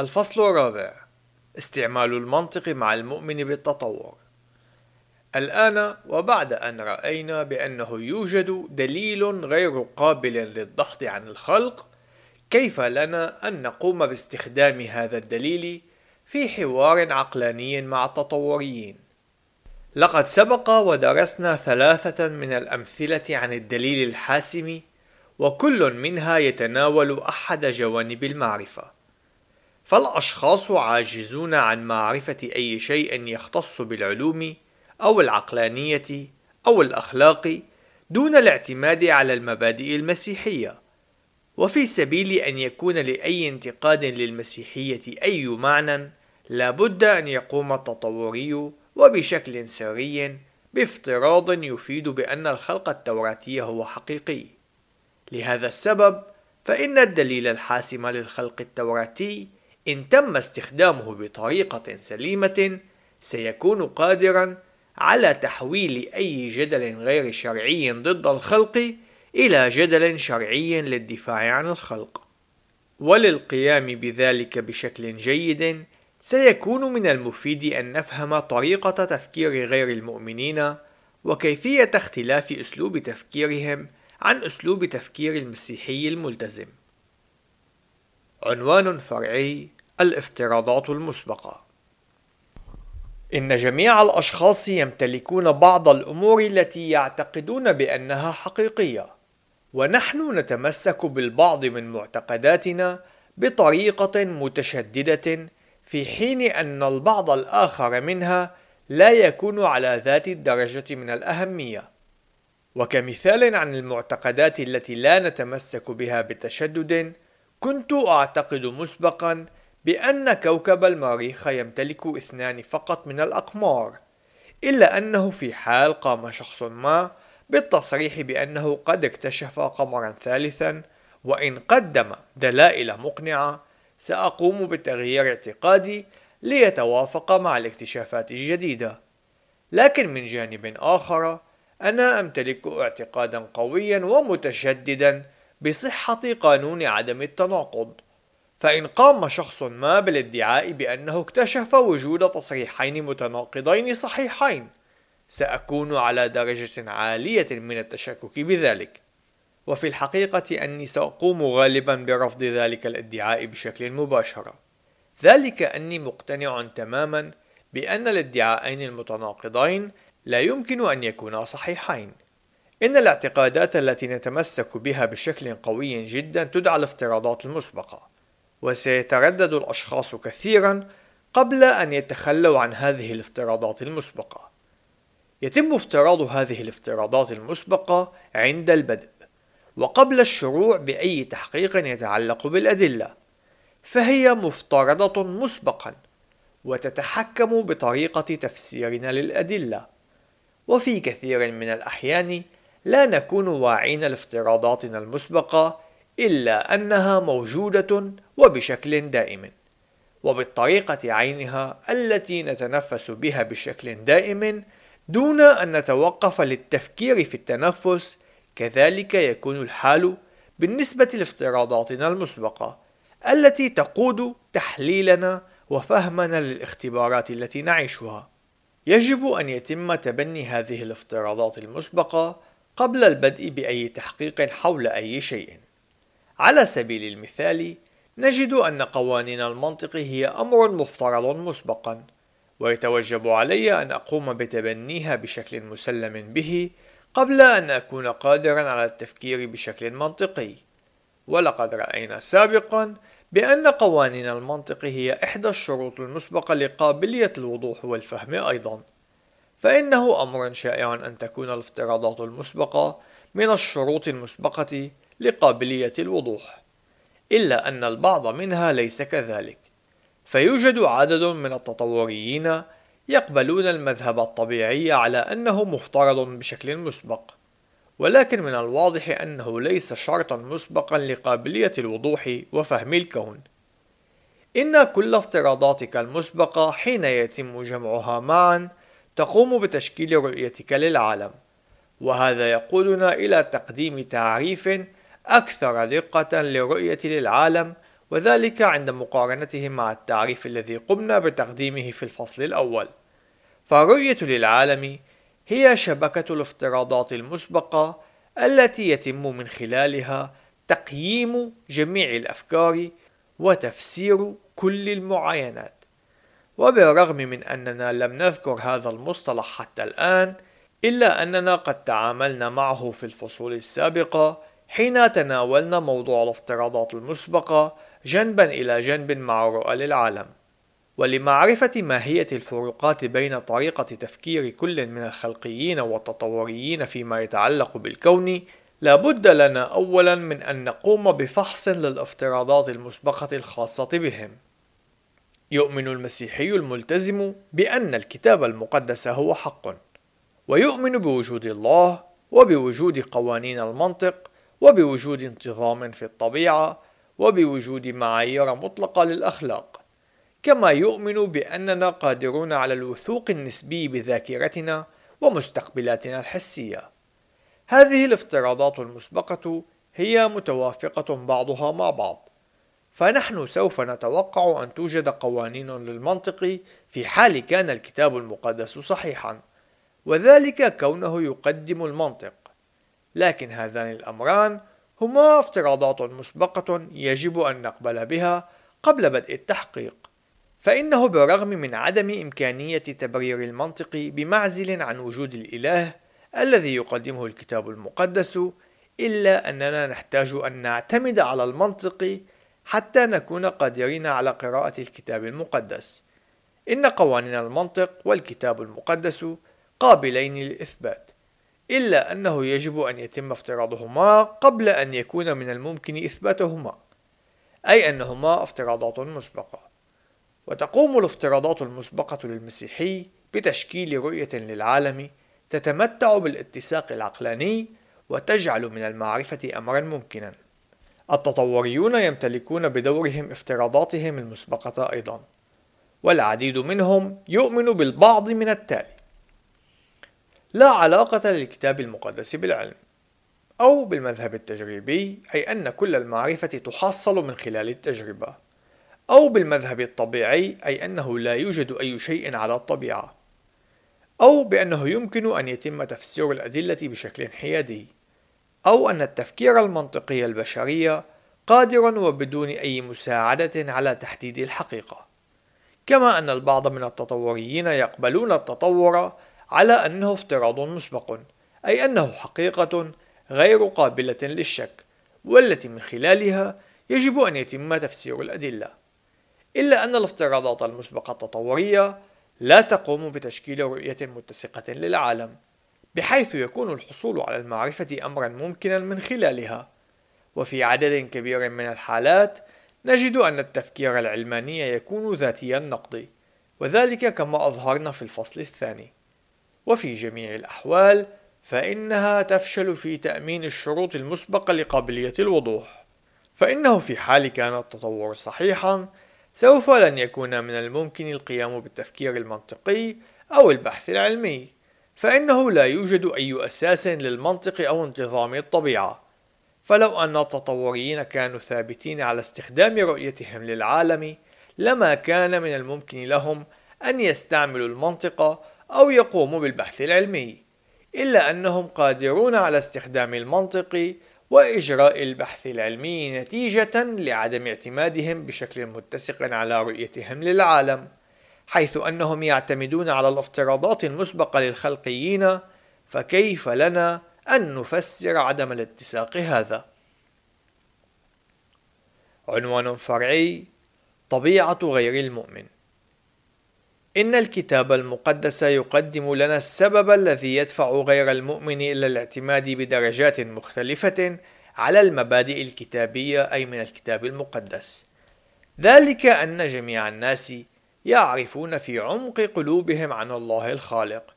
الفصل الرابع استعمال المنطق مع المؤمن بالتطور. الآن وبعد أن رأينا بأنه يوجد دليل غير قابل للضغط عن الخلق كيف لنا أن نقوم باستخدام هذا الدليل في حوار عقلاني مع التطوريين لقد سبق ودرسنا ثلاثة من الأمثلة عن الدليل الحاسم وكل منها يتناول أحد جوانب المعرفة. فالأشخاص عاجزون عن معرفة أي شيء يختص بالعلوم أو العقلانية أو الأخلاق دون الاعتماد على المبادئ المسيحية. وفي سبيل أن يكون لأي انتقاد للمسيحية أي معنى لابد أن يقوم التطوري وبشكل سري بافتراض يفيد بأن الخلق التوراتي هو حقيقي. لهذا السبب فإن الدليل الحاسم للخلق التوراتي إن تم استخدامه بطريقة سليمة سيكون قادرا على تحويل أي جدل غير شرعي ضد الخلق إلى جدل شرعي للدفاع عن الخلق وللقيام بذلك بشكل جيد سيكون من المفيد أن نفهم طريقة تفكير غير المؤمنين وكيفية اختلاف أسلوب تفكيرهم عن أسلوب تفكير المسيحي الملتزم. عنوان فرعي الافتراضات المسبقة إن جميع الأشخاص يمتلكون بعض الأمور التي يعتقدون بأنها حقيقية، ونحن نتمسك بالبعض من معتقداتنا بطريقة متشددة في حين أن البعض الآخر منها لا يكون على ذات الدرجة من الأهمية. وكمثال عن المعتقدات التي لا نتمسك بها بتشدد، كنت أعتقد مسبقا بأن كوكب المريخ يمتلك اثنان فقط من الأقمار، إلا أنه في حال قام شخص ما بالتصريح بأنه قد اكتشف قمرا ثالثا، وإن قدم دلائل مقنعة، سأقوم بتغيير اعتقادي ليتوافق مع الاكتشافات الجديدة. لكن من جانب آخر، أنا أمتلك اعتقادا قويا ومتشددا بصحة قانون عدم التناقض. فإن قام شخص ما بالادعاء بأنه اكتشف وجود تصريحين متناقضين صحيحين سأكون على درجة عالية من التشكك بذلك. وفي الحقيقة أني سأقوم غالبا برفض ذلك الادعاء بشكل مباشر. ذلك أني مقتنع تماما بأن الادعاءين المتناقضين لا يمكن أن يكونا صحيحين. إن الاعتقادات التي نتمسك بها بشكل قوي جدا تدعى الافتراضات المسبقة وسيتردد الأشخاص كثيرا قبل أن يتخلوا عن هذه الافتراضات المسبقة. يتم افتراض هذه الافتراضات المسبقة عند البدء وقبل الشروع بأي تحقيق يتعلق بالأدلة فهي مفترضة مسبقا وتتحكم بطريقة تفسيرنا للأدلة. وفي كثير من الأحيان لا نكون واعين لافتراضاتنا المسبقة إلا أنها موجودة وبشكل دائم وبالطريقة عينها التي نتنفس بها بشكل دائم دون أن نتوقف للتفكير في التنفس كذلك يكون الحال بالنسبة لافتراضاتنا المسبقة التي تقود تحليلنا وفهمنا للاختبارات التي نعيشها. يجب أن يتم تبني هذه الافتراضات المسبقة قبل البدء بأي تحقيق حول أي شيء. على سبيل المثال نجد أن قوانين المنطق هي أمر مفترض مسبقا ويتوجب علي أن أقوم بتبنيها بشكل مسلم به قبل أن أكون قادرا على التفكير بشكل منطقي. ولقد رأينا سابقا بأن قوانين المنطق هي إحدى الشروط المسبقة لقابلية الوضوح والفهم أيضا. فإنه أمر شائع أن تكون الافتراضات المسبقة من الشروط المسبقة لقابلية الوضوح إلا أن البعض منها ليس كذلك فيوجد عدد من التطوريين يقبلون المذهب الطبيعي على أنه مفترض بشكل مسبق ولكن من الواضح أنه ليس شرطا مسبقا لقابلية الوضوح وفهم الكون. إن كل افتراضاتك المسبقة حين يتم جمعها معا تقوم بتشكيل رؤيتك للعالم وهذا يقودنا إلى تقديم تعريف أكثر دقة للرؤية للعالم وذلك عند مقارنته مع التعريف الذي قمنا بتقديمه في الفصل الأول. فالرؤية للعالم هي شبكة الافتراضات المسبقة التي يتم من خلالها تقييم جميع الأفكار وتفسير كل المعاينات. وبالرغم من أننا لم نذكر هذا المصطلح حتى الآن إلا أننا قد تعاملنا معه في الفصول السابقة حين تناولنا موضوع الافتراضات المسبقة جنبا إلى جنب مع رؤى للعالم. ولمعرفة ماهية الفروقات بين طريقة تفكير كل من الخلقيين والتطوريين فيما يتعلق بالكون لابد لنا أولا من أن نقوم بفحص للافتراضات المسبقة الخاصة بهم. يؤمن المسيحي الملتزم بأن الكتاب المقدس هو حق ويؤمن بوجود الله وبوجود قوانين المنطق وبوجود انتظام في الطبيعة وبوجود معايير مطلقة للأخلاق. كما يؤمن بأننا قادرون على الوثوق النسبي بذاكرتنا ومستقبلاتنا الحسية. هذه الافتراضات المسبقة هي متوافقة بعضها مع بعض. فنحن سوف نتوقع أن توجد قوانين للمنطق في حال كان الكتاب المقدس صحيحا وذلك كونه يقدم المنطق. لكن هذان الأمران هما افتراضات مسبقة يجب أن نقبل بها قبل بدء التحقيق. فإنه بالرغم من عدم إمكانية تبرير المنطق بمعزل عن وجود الإله الذي يقدمه الكتاب المقدس إلا أننا نحتاج أن نعتمد على المنطق حتى نكون قادرين على قراءة الكتاب المقدس. إن قوانين المنطق والكتاب المقدس قابلين للإثبات إلا أنه يجب أن يتم افتراضهما قبل أن يكون من الممكن إثباتهما أي أنهما افتراضات مسبقة. وتقوم الافتراضات المسبقة للمسيحي بتشكيل رؤية للعالم تتمتع بالاتساق العقلاني وتجعل من المعرفة أمرا ممكنا. التطوريون يمتلكون بدورهم افتراضاتهم المسبقة أيضا والعديد منهم يؤمن بالبعض من التالي. لا علاقة للكتاب المقدس بالعلم أو بالمذهب التجريبي أي أن كل المعرفة تحصل من خلال التجربة أو بالمذهب الطبيعي أي أنه لا يوجد أي شيء على الطبيعة أو بأنه يمكن أن يتم تفسير الأدلة بشكل حيادي. أو أن التفكير المنطقي البشري قادر وبدون أي مساعدة على تحديد الحقيقة. كما أن البعض من التطوريين يقبلون التطور على أنه افتراض مسبق أي أنه حقيقة غير قابلة للشك والتي من خلالها يجب أن يتم تفسير الأدلة. إلا أن الافتراضات المسبقة التطورية لا تقوم بتشكيل رؤية متسقة للعالم. بحيث يكون الحصول على المعرفة أمرا ممكنا من خلالها. وفي عدد كبير من الحالات نجد أن التفكير العلماني يكون ذاتي النقد وذلك كما أظهرنا في الفصل الثاني. وفي جميع الأحوال فإنها تفشل في تأمين الشروط المسبقة لقابلية الوضوح. فإنه في حال كان التطور صحيحا سوف لن يكون من الممكن القيام بالتفكير المنطقي أو البحث العلمي. فإنه لا يوجد أي أساس للمنطق أو انتظام الطبيعة. فلو أن التطوريين كانوا ثابتين على استخدام رؤيتهم للعالم لما كان من الممكن لهم أن يستعملوا المنطق أو يقوموا بالبحث العلمي إلا أنهم قادرون على استخدام المنطق وإجراء البحث العلمي نتيجة لعدم اعتمادهم بشكل متسق على رؤيتهم للعالم. حيث أنهم يعتمدون على الافتراضات المسبقة للخلقيين فكيف لنا أن نفسر عدم الاتساق هذا؟ عنوان فرعي طبيعة غير المؤمن إن الكتاب المقدس يقدم لنا السبب الذي يدفع غير المؤمن إلى الاعتماد بدرجات مختلفة على المبادئ الكتابية أي من الكتاب المقدس ذلك أن جميع الناس يعرفون في عمق قلوبهم عن الله الخالق.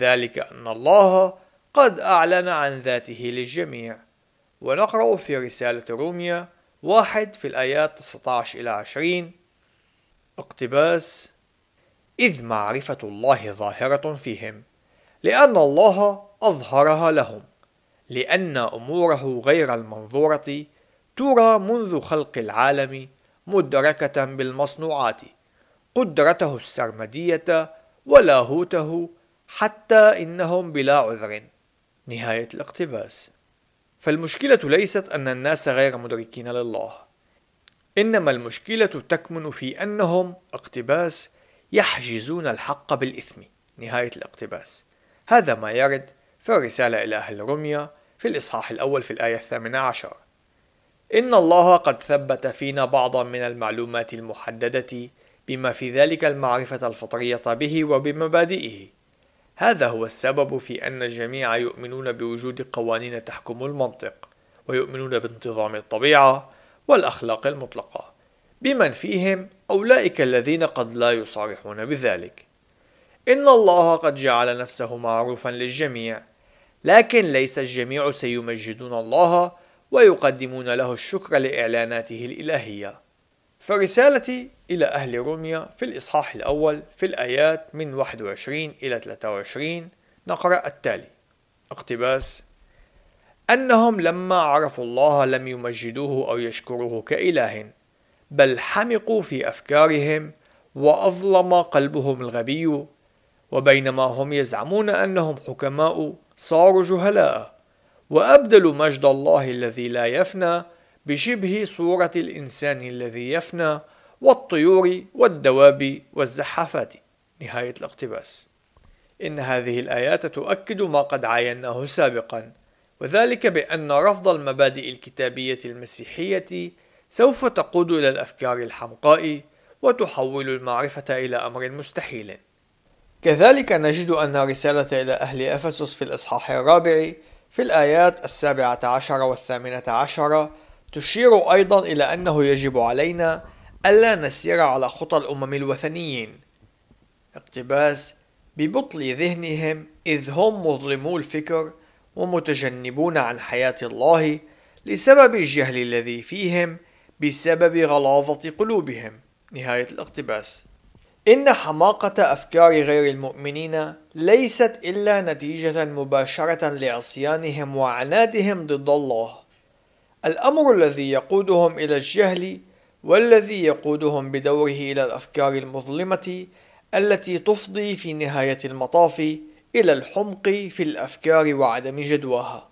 ذلك أن الله قد أعلن عن ذاته للجميع. ونقرأ في رسالة روميا واحد في الآيات 19 إلى 20 اقتباس إذ معرفة الله ظاهرة فيهم لأن الله أظهرها لهم لأن أموره غير المنظورة ترى منذ خلق العالم مدركة بالمصنوعات. قدرته السرمدية ولاهوته حتى إنهم بلا عذر. نهاية الاقتباس. فالمشكلة ليست أن الناس غير مدركين لله. إنما المشكلة تكمن في أنهم اقتباس يحجزون الحق بالإثم. نهاية الاقتباس. هذا ما يرد في الرسالة إلى أهل روميا في الإصحاح الأول في الآية الثامنة عشر. إن الله قد ثبت فينا بعضا من المعلومات المحددة بما في ذلك المعرفة الفطرية به وبمبادئه. هذا هو السبب في أن الجميع يؤمنون بوجود قوانين تحكم المنطق ويؤمنون بانتظام الطبيعة والأخلاق المطلقة. بمن فيهم أولئك الذين قد لا يصارحون بذلك. إن الله قد جعل نفسه معروفا للجميع لكن ليس الجميع سيمجدون الله ويقدمون له الشكر لإعلاناته الإلهية. فرسالتي إلى أهل روميا في الإصحاح الأول في الآيات من 21 إلى 23 نقرأ التالي. اقتباس أنهم لما عرفوا الله لم يمجدوه أو يشكروه كإله بل حمقوا في أفكارهم وأظلم قلبهم الغبي وبينما هم يزعمون أنهم حكماء صاروا جهلاء وأبدلوا مجد الله الذي لا يفنى بشبه صورة الإنسان الذي يفنى والطيور والدواب والزحافات. نهاية الاقتباس. إن هذه الآيات تؤكد ما قد عايناه سابقا وذلك بأن رفض المبادئ الكتابية المسيحية سوف تقود إلى الأفكار الحمقاء وتحول المعرفة إلى أمر مستحيل. كذلك نجد أن رسالة إلى أهل أفسس في الإصحاح الرابع في الآيات السابعة عشر والثامنة عشر تشير أيضا إلى أنه يجب علينا ألا نسير على خطى الأمم الوثنيين. اقتباس ببطل ذهنهم إذ هم مظلمو الفكر ومتجنبون عن حياة الله لسبب الجهل الذي فيهم بسبب غلاظة قلوبهم. نهاية الاقتباس. إن حماقة أفكار غير المؤمنين ليست إلا نتيجة مباشرة لعصيانهم وعنادهم ضد الله. الأمر الذي يقودهم إلى الجهل والذي يقودهم بدوره إلى الأفكار المظلمة التي تفضي في نهاية المطاف إلى الحمق في الأفكار وعدم جدواها.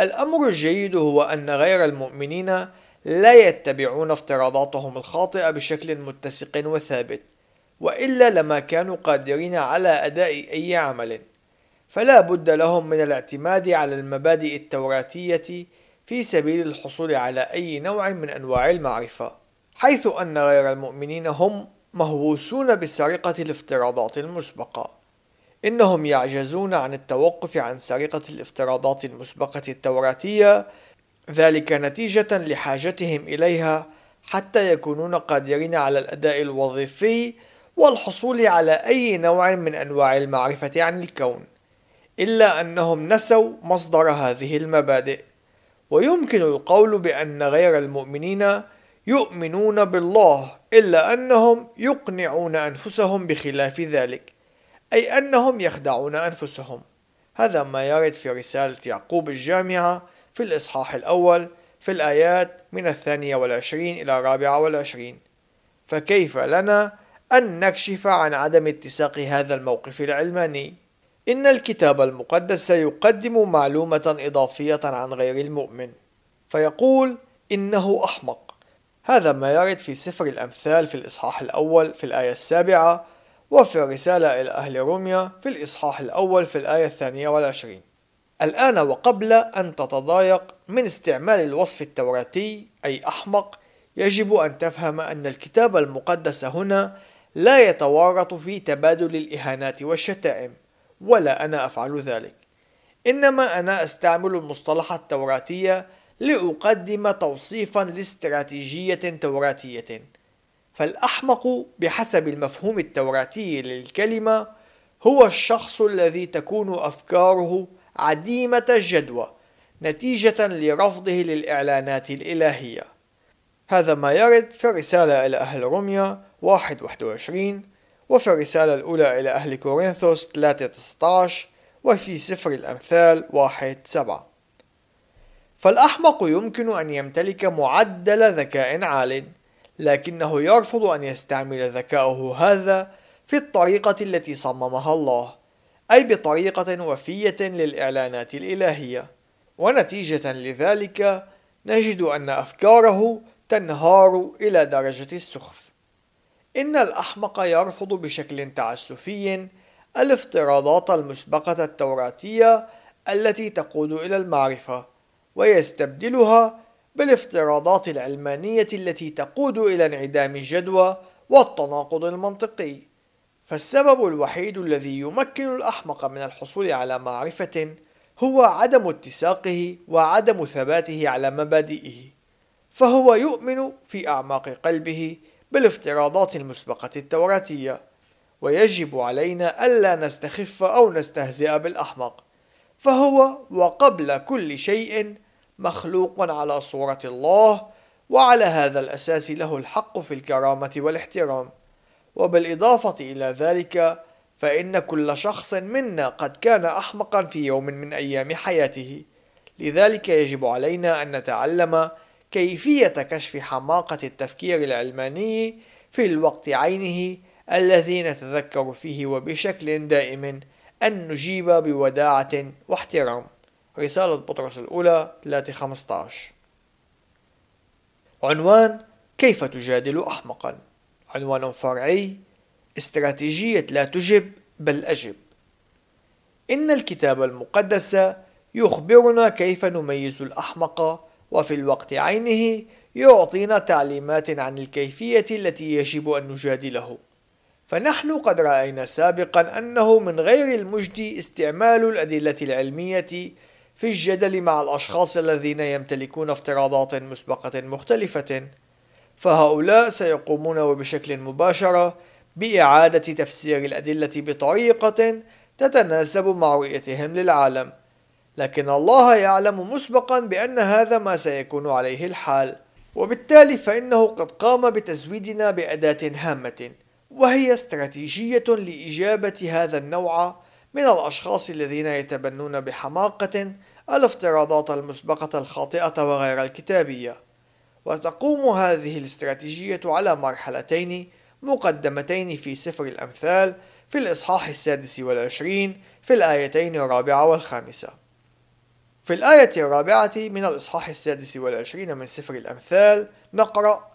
الأمر الجيد هو أن غير المؤمنين لا يتبعون افتراضاتهم الخاطئة بشكل متسق وثابت، وإلا لما كانوا قادرين على أداء أي عمل، فلا بد لهم من الاعتماد على المبادئ التوراتية في سبيل الحصول على أي نوع من أنواع المعرفة، حيث أن غير المؤمنين هم مهووسون بسرقة الافتراضات المسبقة. إنهم يعجزون عن التوقف عن سرقة الافتراضات المسبقة التوراتية، ذلك نتيجة لحاجتهم إليها حتى يكونون قادرين على الأداء الوظيفي والحصول على أي نوع من أنواع المعرفة عن الكون، إلا أنهم نسوا مصدر هذه المبادئ. ويمكن القول بأن غير المؤمنين يؤمنون بالله إلا أنهم يقنعون أنفسهم بخلاف ذلك أي أنهم يخدعون أنفسهم. هذا ما يرد في رسالة يعقوب الجامعة في الإصحاح الأول في الآيات من الثانية والعشرين إلى الرابعة والعشرين. فكيف لنا أن نكشف عن عدم اتساق هذا الموقف العلماني؟ إن الكتاب المقدس يقدم معلومة إضافية عن غير المؤمن فيقول إنه أحمق. هذا ما يرد في سفر الأمثال في الإصحاح الأول في الآية السابعة وفي الرسالة إلى أهل روميا في الإصحاح الأول في الآية الثانية والعشرين. الآن وقبل أن تتضايق من استعمال الوصف التوراتي أي أحمق يجب أن تفهم أن الكتاب المقدس هنا لا يتورط في تبادل الإهانات والشتائم. ولا أنا أفعل ذلك. إنما أنا أستعمل المصطلح التوراتي لأقدم توصيفا لاستراتيجية توراتية. فالأحمق بحسب المفهوم التوراتي للكلمة هو الشخص الذي تكون أفكاره عديمة الجدوى نتيجة لرفضه للإعلانات الإلهية. هذا ما يرد في الرسالة إلى أهل روميا 1:21 وفي الرسالة الأولى إلى أهل كورنثوس 3:19 وفي سفر الأمثال 1:7 فالأحمق يمكن أن يمتلك معدل ذكاء عال لكنه يرفض أن يستعمل ذكاؤه هذا في الطريقة التي صممها الله أي بطريقة وفية للإعلانات الإلهية. ونتيجة لذلك نجد أن أفكاره تنهار إلى درجة السخف. إن الأحمق يرفض بشكل تعسفي الافتراضات المسبقة التوراتية التي تقود إلى المعرفة ويستبدلها بالافتراضات العلمانية التي تقود إلى انعدام الجدوى والتناقض المنطقي. فالسبب الوحيد الذي يمكن الأحمق من الحصول على معرفة هو عدم اتساقه وعدم ثباته على مبادئه فهو يؤمن في أعماق قلبه بالافتراضات المسبقة التوراتية. ويجب علينا ألا نستخف أو نستهزئ بالأحمق. فهو وقبل كل شيء مخلوق على صورة الله وعلى هذا الأساس له الحق في الكرامة والاحترام. وبالإضافة إلى ذلك فإن كل شخص منا قد كان أحمقا في يوم من أيام حياته. لذلك يجب علينا أن نتعلم كيفية كشف حماقة التفكير العلماني في الوقت عينه الذي نتذكر فيه وبشكل دائم أن نجيب بوداعة واحترام. رسالة بطرس الأولى 3:15 عنوان كيف تجادل أحمقا؟ عنوان فرعي استراتيجية لا تجب بل أجب. إن الكتاب المقدس يخبرنا كيف نميز الأحمق وفي الوقت عينه يعطينا تعليمات عن الكيفية التي يجب أن نجادله. فنحن قد رأينا سابقا أنه من غير المجدي استعمال الأدلة العلمية في الجدل مع الأشخاص الذين يمتلكون افتراضات مسبقة مختلفة فهؤلاء سيقومون وبشكل مباشر بإعادة تفسير الأدلة بطريقة تتناسب مع رؤيتهم للعالم. لكن الله يعلم مسبقا بأن هذا ما سيكون عليه الحال. وبالتالي فإنه قد قام بتزويدنا بأداة هامة وهي استراتيجية لإجابة هذا النوع من الأشخاص الذين يتبنون بحماقة الافتراضات المسبقة الخاطئة وغير الكتابية. وتقوم هذه الاستراتيجية على مرحلتين مقدمتين في سفر الأمثال في الإصحاح السادس والعشرين في الآيتين الرابعة والخامسة. في الآية الرابعة من الإصحاح السادس والعشرين من سفر الأمثال نقرأ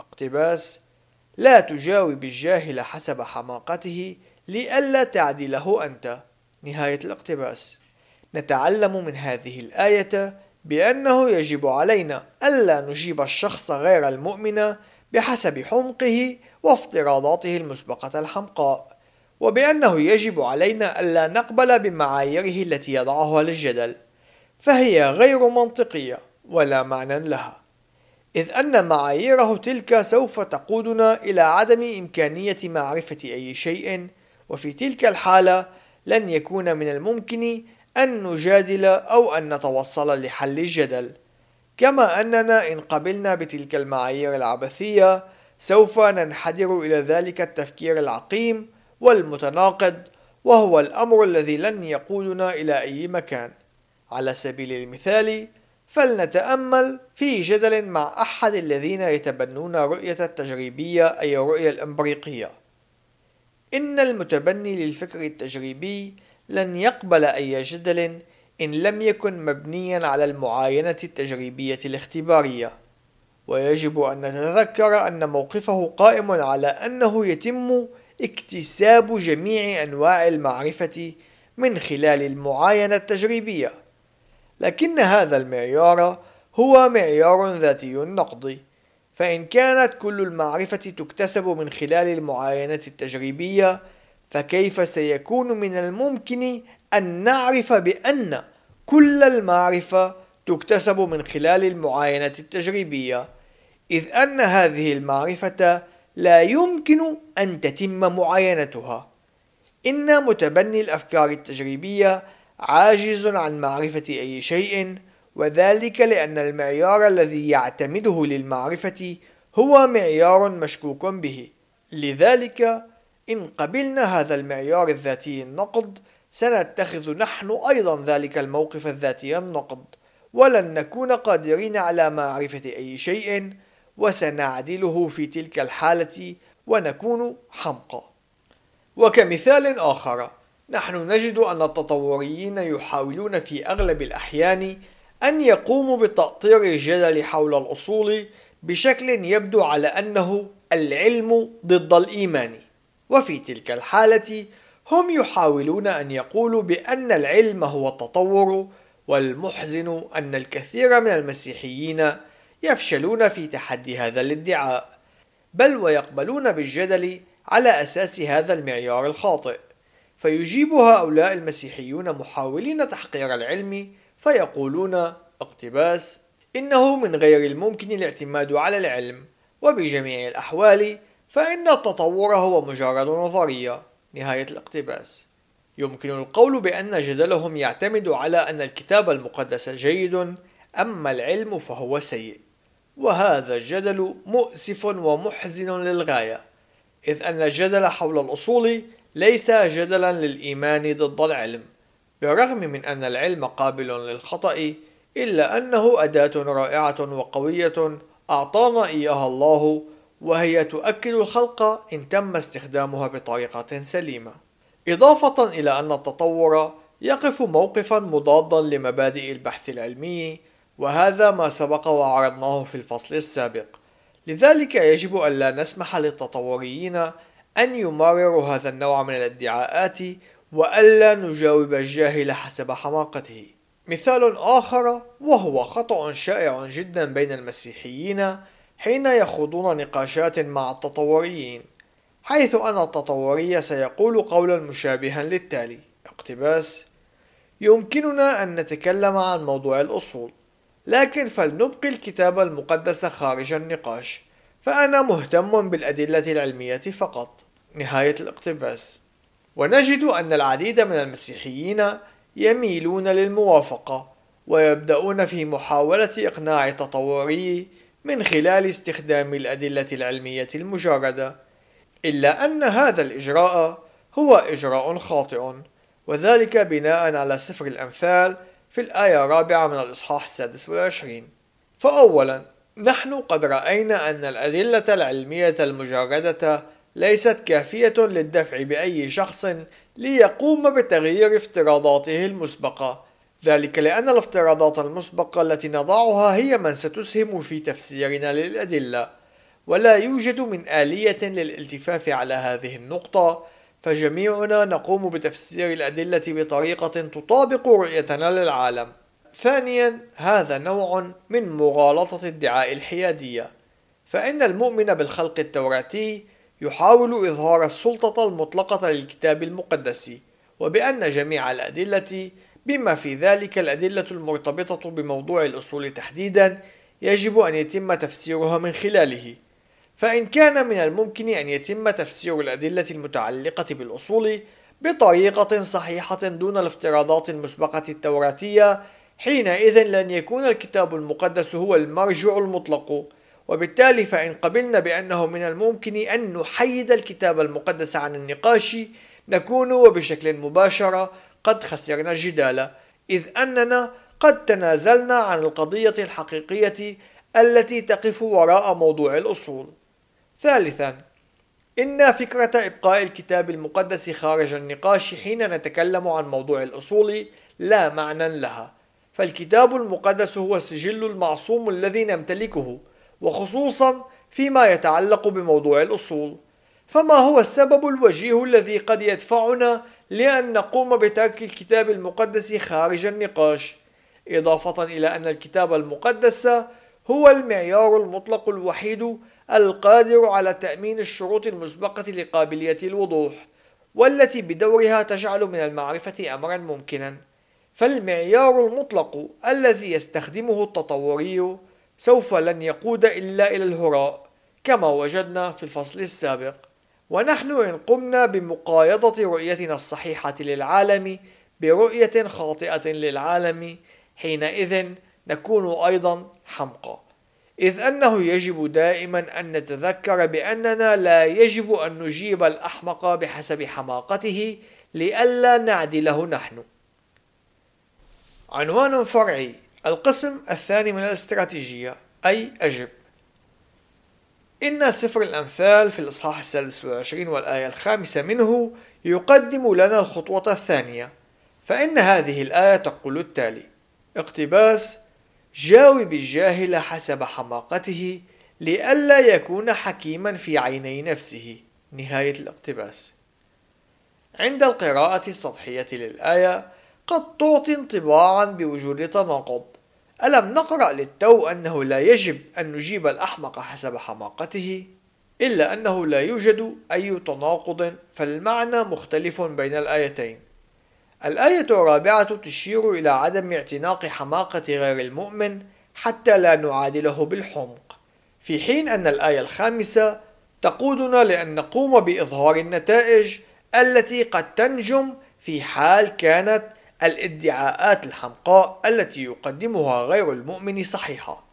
اقتباس لا تجاوب الجاهل حسب حماقته لئلا تعدله أنت. نهاية الاقتباس. نتعلم من هذه الآية بأنه يجب علينا ألا نجيب الشخص غير المؤمن بحسب حمقه وافتراضاته المسبقة الحمقاء وبأنه يجب علينا ألا نقبل بمعاييره التي يضعها للجدل. فهي غير منطقية ولا معنى لها. إذ أن معاييره تلك سوف تقودنا إلى عدم إمكانية معرفة أي شيء وفي تلك الحالة لن يكون من الممكن أن نجادل أو أن نتوصل لحل الجدل. كما أننا إن قبلنا بتلك المعايير العبثية سوف ننحدر إلى ذلك التفكير العقيم والمتناقض وهو الأمر الذي لن يقودنا إلى أي مكان. على سبيل المثال فلنتأمل في جدل مع أحد الذين يتبنون رؤية التجريبية أي الرؤية الإمبريقية إن المتبني للفكر التجريبي لن يقبل أي جدل إن لم يكن مبنيا على المعاينة التجريبية الاختبارية. ويجب أن نتذكر أن موقفه قائم على أنه يتم اكتساب جميع أنواع المعرفة من خلال المعاينة التجريبية. لكن هذا المعيار هو معيار ذاتي النقد. فإن كانت كل المعرفة تكتسب من خلال المعاينة التجريبية فكيف سيكون من الممكن أن نعرف بأن كل المعرفة تكتسب من خلال المعاينة التجريبية؟ إذ أن هذه المعرفة لا يمكن أن تتم معاينتها. إن متبني الأفكار التجريبية عاجز عن معرفة أي شيء وذلك لأن المعيار الذي يعتمده للمعرفة هو معيار مشكوك به. لذلك إن قبلنا هذا المعيار الذاتي النقد سنتخذ نحن أيضا ذلك الموقف الذاتي النقد ولن نكون قادرين على معرفة أي شيء وسنعدله في تلك الحالة ونكون حمقى. وكمثال آخر نحن نجد أن التطوريين يحاولون في أغلب الأحيان أن يقوموا بتأطير الجدل حول الأصول بشكل يبدو على أنه العلم ضد الإيمان. وفي تلك الحالة هم يحاولون أن يقولوا بأن العلم هو التطور والمحزن أن الكثير من المسيحيين يفشلون في تحدي هذا الادعاء بل ويقبلون بالجدل على أساس هذا المعيار الخاطئ. فيجيب هؤلاء المسيحيون محاولين تحقير العلم فيقولون اقتباس إنه من غير الممكن الاعتماد على العلم وبجميع الأحوال فإن التطور هو مجرد نظرية نهاية الاقتباس. يمكن القول بأن جدلهم يعتمد على أن الكتاب المقدس جيد أما العلم فهو سيء. وهذا الجدل مؤسف ومحزن للغاية إذ أن الجدل حول الأصول ليس جدلا للإيمان ضد العلم بالرغم من أن العلم قابل للخطأ إلا أنه أداة رائعة وقوية أعطانا إياها الله وهي تؤكد الخلق إن تم استخدامها بطريقة سليمة. إضافة إلى أن التطور يقف موقفا مضادا لمبادئ البحث العلمي وهذا ما سبق وعرضناه في الفصل السابق. لذلك يجب أن لا نسمح للتطوريين أن يمرروا هذا النوع من الادعاءات وألا نجاوب الجاهل حسب حماقته. مثال آخر وهو خطأ شائع جدا بين المسيحيين حين يخوضون نقاشات مع التطوريين حيث أن التطوري سيقول قولا مشابها للتالي اقتباس. يمكننا أن نتكلم عن موضوع الأصول لكن فلنبقي الكتاب المقدس خارج النقاش فأنا مهتم بالأدلة العلمية فقط. نهاية الاقتباس. ونجد أن العديد من المسيحيين يميلون للموافقة ويبدأون في محاولة إقناع التطوري من خلال استخدام الأدلة العلمية المجردة إلا أن هذا الإجراء هو إجراء خاطئ وذلك بناء على سفر الأمثال في الآية الرابعة من الإصحاح السادس والعشرين. فأولا نحن قد رأينا أن الأدلة العلمية المجردة ليست كافية للدفع بأي شخص ليقوم بتغيير افتراضاته المسبقة. ذلك لأن الافتراضات المسبقة التي نضعها هي من ستسهم في تفسيرنا للأدلة ولا يوجد من آلية للالتفاف على هذه النقطة. فجميعنا نقوم بتفسير الأدلة بطريقة تطابق رؤيتنا للعالم. ثانيا هذا نوع من مغالطة ادعاء الحيادية. فإن المؤمن بالخلق التوراتي يحاول إظهار السلطة المطلقة للكتاب المقدس وبأن جميع الأدلة بما في ذلك الأدلة المرتبطة بموضوع الأصول تحديدا يجب أن يتم تفسيرها من خلاله. فإن كان من الممكن أن يتم تفسير الأدلة المتعلقة بالأصول بطريقة صحيحة دون الافتراضات المسبقة التوراتية حينئذ لن يكون الكتاب المقدس هو المرجع المطلق. وبالتالي فإن قبلنا بأنه من الممكن أن نحيد الكتاب المقدس عن النقاش نكون وبشكل مباشر قد خسرنا الجدال إذ أننا قد تنازلنا عن القضية الحقيقية التي تقف وراء موضوع الأصول. ثالثا إن فكرة إبقاء الكتاب المقدس خارج النقاش حين نتكلم عن موضوع الأصول لا معنى لها، فالكتاب المقدس هو السجل المعصوم الذي نمتلكه، وخصوصا فيما يتعلق بموضوع الأصول. فما هو السبب الوجيه الذي قد يدفعنا لأن نقوم بترك الكتاب المقدس خارج النقاش إضافة إلى أن الكتاب المقدس هو المعيار المطلق الوحيد القادر على تأمين الشروط المسبقة لقابلية الوضوح والتي بدورها تجعل من المعرفة أمرا ممكنا فالمعيار المطلق الذي يستخدمه التطوري سوف لن يقود إلا إلى الهراء كما وجدنا في الفصل السابق. ونحن إن قمنا بمقايضة رؤيتنا الصحيحة للعالم برؤية خاطئة للعالم حينئذ نكون أيضا حمقى. إذ أنه يجب دائما أن نتذكر بأننا لا يجب أن نجيب الأحمق بحسب حماقته لئلا نعدله نحن. عنوان فرعي القسم الثاني من الاستراتيجية أي أجب. إن سفر الأمثال في الإصحاح السادس والعشرين والآية الخامسة منه يقدم لنا الخطوة الثانية فإن هذه الآية تقول التالي اقتباس جاوب الجاهل حسب حماقته لئلا يكون حكيما في عيني نفسه. نهاية الاقتباس. عند القراءة السطحية للآية قد تعطي انطباعا بوجود تناقض. ألم نقرأ للتو أنه لا يجب أن نجيب الأحمق حسب حماقته؟ إلا أنه لا يوجد أي تناقض فالمعنى مختلف بين الآيتين. الآية الرابعة تشير إلى عدم اعتناق حماقة غير المؤمن حتى لا نعادله بالحمق. في حين أن الآية الخامسة تقودنا لأن نقوم بإظهار النتائج التي قد تنجم في حال كانت الادعاءات الحمقاء التي يقدمها غير المؤمن صحيحة.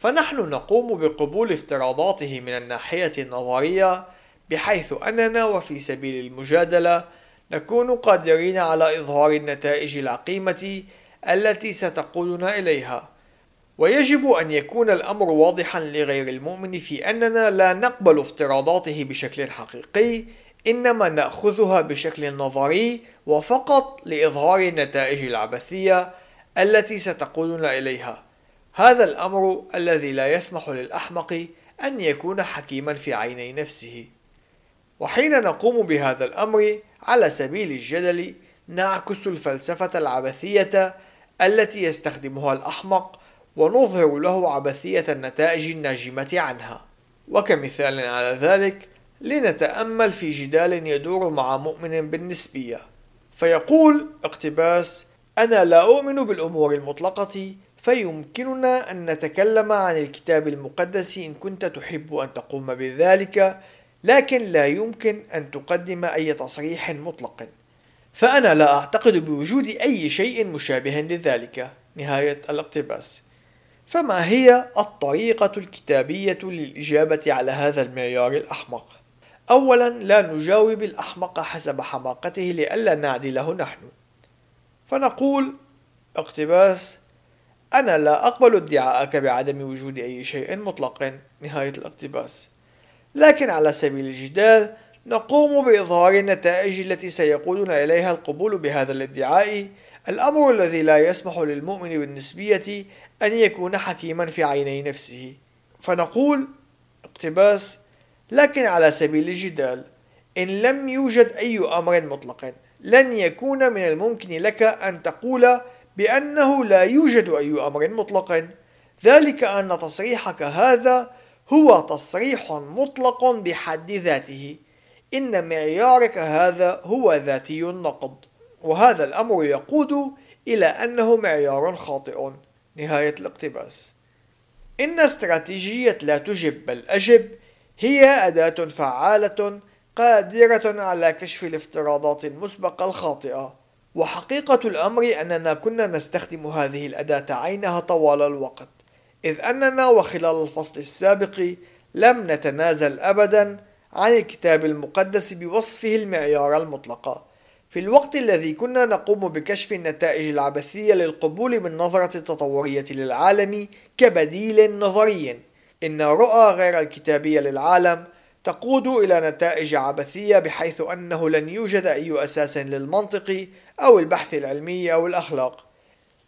فنحن نقوم بقبول افتراضاته من الناحية النظرية بحيث أننا وفي سبيل المجادلة نكون قادرين على إظهار النتائج العقيمة التي ستقودنا إليها. ويجب أن يكون الأمر واضحا لغير المؤمن في أننا لا نقبل افتراضاته بشكل حقيقي إنما نأخذها بشكل نظري وفقط لإظهار النتائج العبثية التي ستقودنا إليها. هذا الأمر الذي لا يسمح للأحمق أن يكون حكيما في عيني نفسه. وحين نقوم بهذا الأمر على سبيل الجدل نعكس الفلسفة العبثية التي يستخدمها الأحمق ونظهر له عبثية النتائج الناجمة عنها. وكمثال على ذلك لنتأمل في جدال يدور مع مؤمن بالنسبية. فيقول اقتباس أنا لا أؤمن بالأمور المطلقة فيمكننا أن نتكلم عن الكتاب المقدس إن كنت تحب أن تقوم بذلك لكن لا يمكن أن تقدم أي تصريح مطلق. فأنا لا أعتقد بوجود أي شيء مشابه لذلك. نهاية الاقتباس. فما هي الطريقة الكتابية للإجابة على هذا المعيار الأحمق؟ أولا لا نجاوب الأحمق حسب حماقته لئلا نعدله نحن. فنقول اقتباس أنا لا أقبل ادعاءك بعدم وجود أي شيء مطلق. نهاية الاقتباس. لكن على سبيل الجدال نقوم بإظهار النتائج التي سيقودنا إليها القبول بهذا الادعاء. الأمر الذي لا يسمح للمؤمن بالنسبية أن يكون حكيما في عيني نفسه. فنقول اقتباس لكن على سبيل الجدال إن لم يوجد أي أمر مطلق لن يكون من الممكن لك أن تقول بأنه لا يوجد أي أمر مطلق ذلك أن تصريحك هذا هو تصريح مطلق بحد ذاته. إن معيارك هذا هو ذاتي النقد. وهذا الأمر يقود إلى أنه معيار خاطئ. نهاية الاقتباس. إن استراتيجية لا تجب بل أجب هي أداة فعالة قادرة على كشف الافتراضات المسبقة الخاطئة. وحقيقة الأمر أننا كنا نستخدم هذه الأداة عينها طوال الوقت إذ أننا وخلال الفصل السابق لم نتنازل أبدا عن الكتاب المقدس بوصفه المعيار المطلق. في الوقت الذي كنا نقوم بكشف النتائج العبثية للقبول بالنظرة التطورية للعالم كبديل نظري. إن الرؤى غير الكتابية للعالم تقود إلى نتائج عبثية بحيث أنه لن يوجد أي أساس للمنطق أو البحث العلمي أو الأخلاق.